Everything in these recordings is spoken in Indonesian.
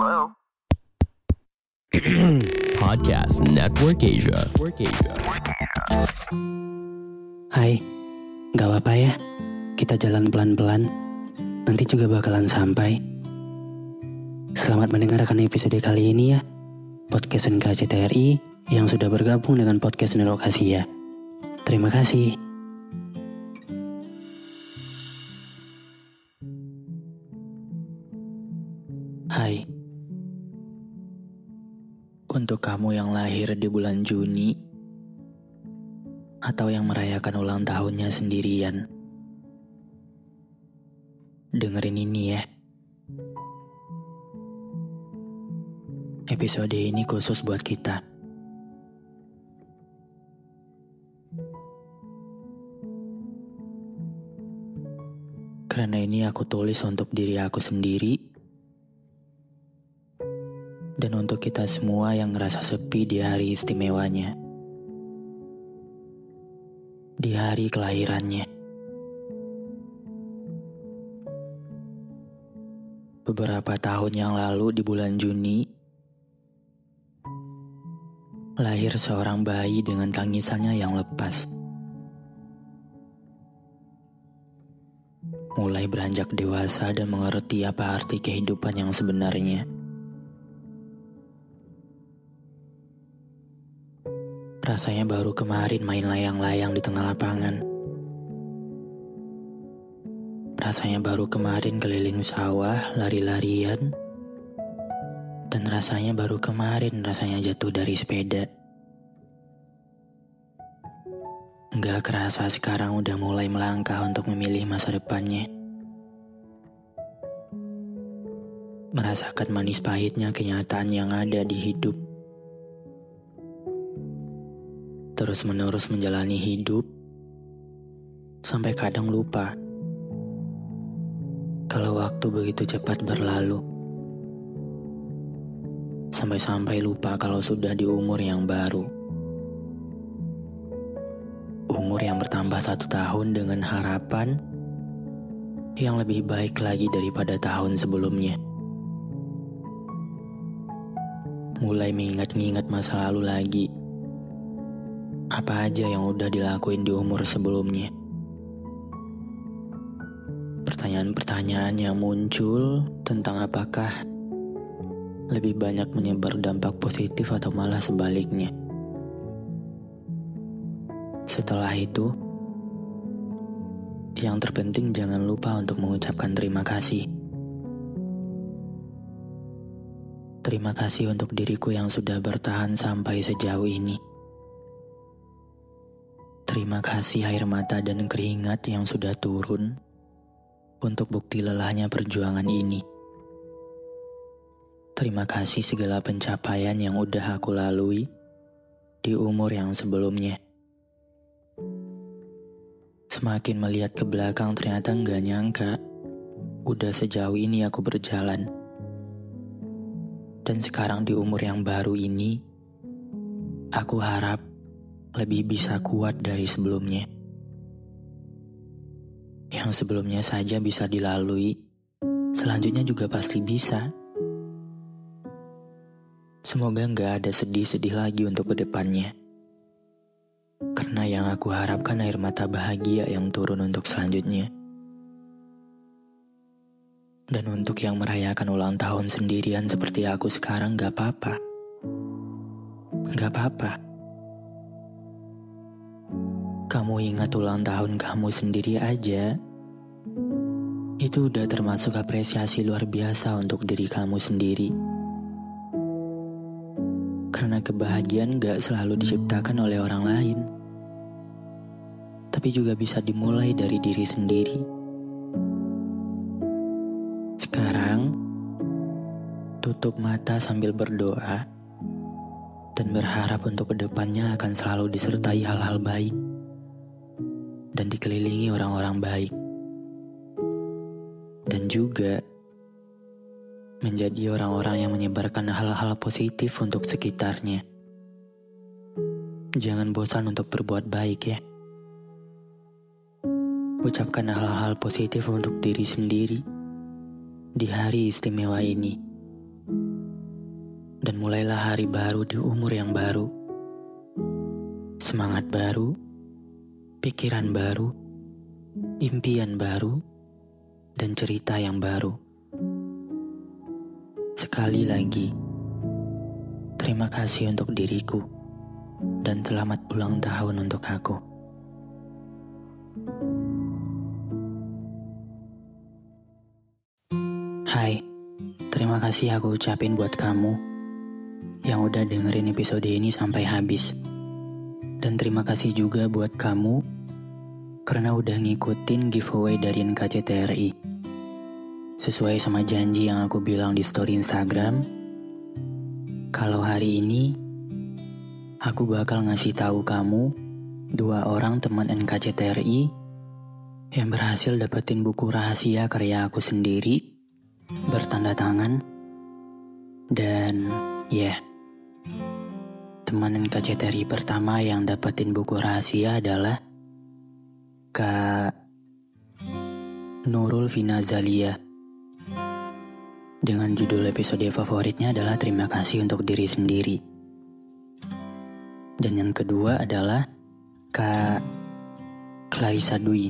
Hello? Podcast Network Asia. Network Asia. Hai, gak apa-apa ya. Kita jalan pelan-pelan. Nanti juga bakalan sampai. Selamat mendengarkan episode kali ini ya. Podcast NKCTRI yang sudah bergabung dengan podcast Nerokasi ya. Terima kasih. Untuk kamu yang lahir di bulan Juni atau yang merayakan ulang tahunnya sendirian. Dengerin ini ya. Episode ini khusus buat kita. Karena ini aku tulis untuk diri aku sendiri dan untuk kita semua yang ngerasa sepi di hari istimewanya. Di hari kelahirannya. Beberapa tahun yang lalu di bulan Juni, lahir seorang bayi dengan tangisannya yang lepas. Mulai beranjak dewasa dan mengerti apa arti kehidupan yang sebenarnya. Rasanya baru kemarin main layang-layang di tengah lapangan. Rasanya baru kemarin keliling sawah, lari-larian. Dan rasanya baru kemarin rasanya jatuh dari sepeda. Gak kerasa sekarang udah mulai melangkah untuk memilih masa depannya. Merasakan manis pahitnya kenyataan yang ada di hidup. Terus-menerus menjalani hidup. Sampai kadang lupa. Kalau waktu begitu cepat berlalu. Sampai-sampai lupa kalau sudah di umur yang baru. Umur yang bertambah satu tahun dengan harapan yang lebih baik lagi daripada tahun sebelumnya. Mulai mengingat-ingat masa lalu lagi. Apa aja yang udah dilakuin di umur sebelumnya. Pertanyaan-pertanyaan yang muncul tentang apakah lebih banyak menyebar dampak positif atau malah sebaliknya. Setelah itu, yang terpenting jangan lupa untuk mengucapkan terima kasih. Terima kasih untuk diriku yang sudah bertahan sampai sejauh ini. Terima kasih air mata dan keringat yang sudah turun untuk bukti lelahnya perjuangan ini. Terima kasih segala pencapaian yang udah aku lalui di umur yang sebelumnya. Semakin melihat ke belakang ternyata nggak nyangka udah sejauh ini aku berjalan. Dan sekarang di umur yang baru ini, aku harap lebih bisa kuat dari sebelumnya. Yang sebelumnya saja bisa dilalui, selanjutnya juga pasti bisa. Semoga nggak ada sedih-sedih lagi untuk ke depannya. Karena yang aku harapkan air mata bahagia yang turun untuk selanjutnya. Dan untuk yang merayakan ulang tahun sendirian seperti aku sekarang gak apa-apa. Gak apa-apa. Kamu ingat ulang tahun kamu sendiri aja, itu udah termasuk apresiasi luar biasa untuk diri kamu sendiri. Karena kebahagiaan gak selalu diciptakan oleh orang lain, tapi juga bisa dimulai dari diri sendiri. Sekarang, tutup mata sambil berdoa dan berharap untuk ke depannya akan selalu disertai hal-hal baik dan dikelilingi orang-orang baik. Dan juga menjadi orang-orang yang menyebarkan hal-hal positif untuk sekitarnya. Jangan bosan untuk berbuat baik ya. Ucapkan hal-hal positif untuk diri sendiri di hari istimewa ini. Dan mulailah hari baru di umur yang baru. Semangat baru, pikiran baru, impian baru, dan cerita yang baru. Sekali lagi, terima kasih untuk diriku, dan selamat ulang tahun untuk aku. Hai, terima kasih aku ucapin buat kamu yang udah dengerin episode ini sampai habis. Dan terima kasih juga buat kamu karena udah ngikutin giveaway dari NKCTRI. Sesuai sama janji yang aku bilang di story Instagram, kalau hari ini aku bakal ngasih tahu kamu dua orang teman NKCTRI yang berhasil dapetin buku rahasia karya aku sendiri bertanda tangan dan ya yeah, teman NKCTRI pertama yang dapetin buku rahasia adalah Kak Nurul Vina Zalia. Dengan judul episode favoritnya adalah Terima Kasih Untuk Diri Sendiri. Dan yang kedua adalah Kak Clarissa Dwi.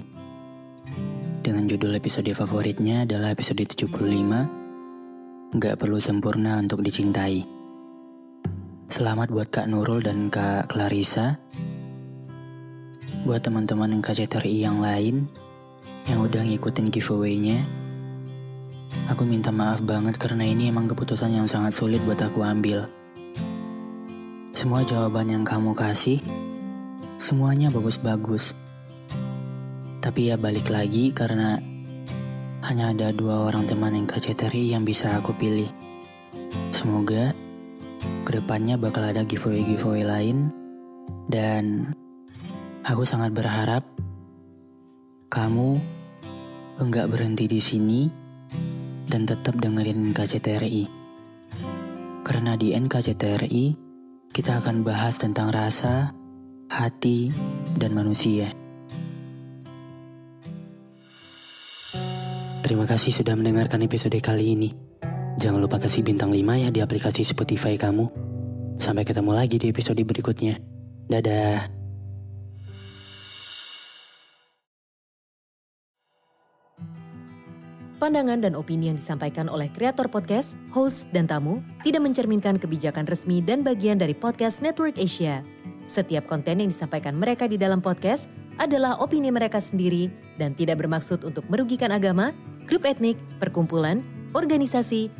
Dengan judul episode favoritnya adalah episode 75 Gak perlu sempurna untuk dicintai. Selamat buat Kak Nurul dan Kak Clarissa. Buat teman-teman yang KCTRI yang lain yang udah ngikutin giveaway-nya. Aku minta maaf banget karena ini emang keputusan yang sangat sulit buat aku ambil. Semua jawaban yang kamu kasih, semuanya bagus-bagus. Tapi ya balik lagi karena hanya ada dua orang teman yang KCTRI yang bisa aku pilih. Semoga ke depannya bakal ada giveaway-giveaway lain dan aku sangat berharap kamu enggak berhenti di sini dan tetap dengerin NKCTRI. Karena di NKCTRI kita akan bahas tentang rasa, hati, dan manusia. Terima kasih sudah mendengarkan episode kali ini. Jangan lupa kasih bintang 5 ya di aplikasi Spotify kamu. Sampai ketemu lagi di episode berikutnya. Dadah. Pandangan dan opini yang disampaikan oleh kreator podcast, host, dan tamu tidak mencerminkan kebijakan resmi dan bagian dari podcast Network Asia. Setiap konten yang disampaikan mereka di dalam podcast adalah opini mereka sendiri dan tidak bermaksud untuk merugikan agama, grup etnik, perkumpulan, organisasi,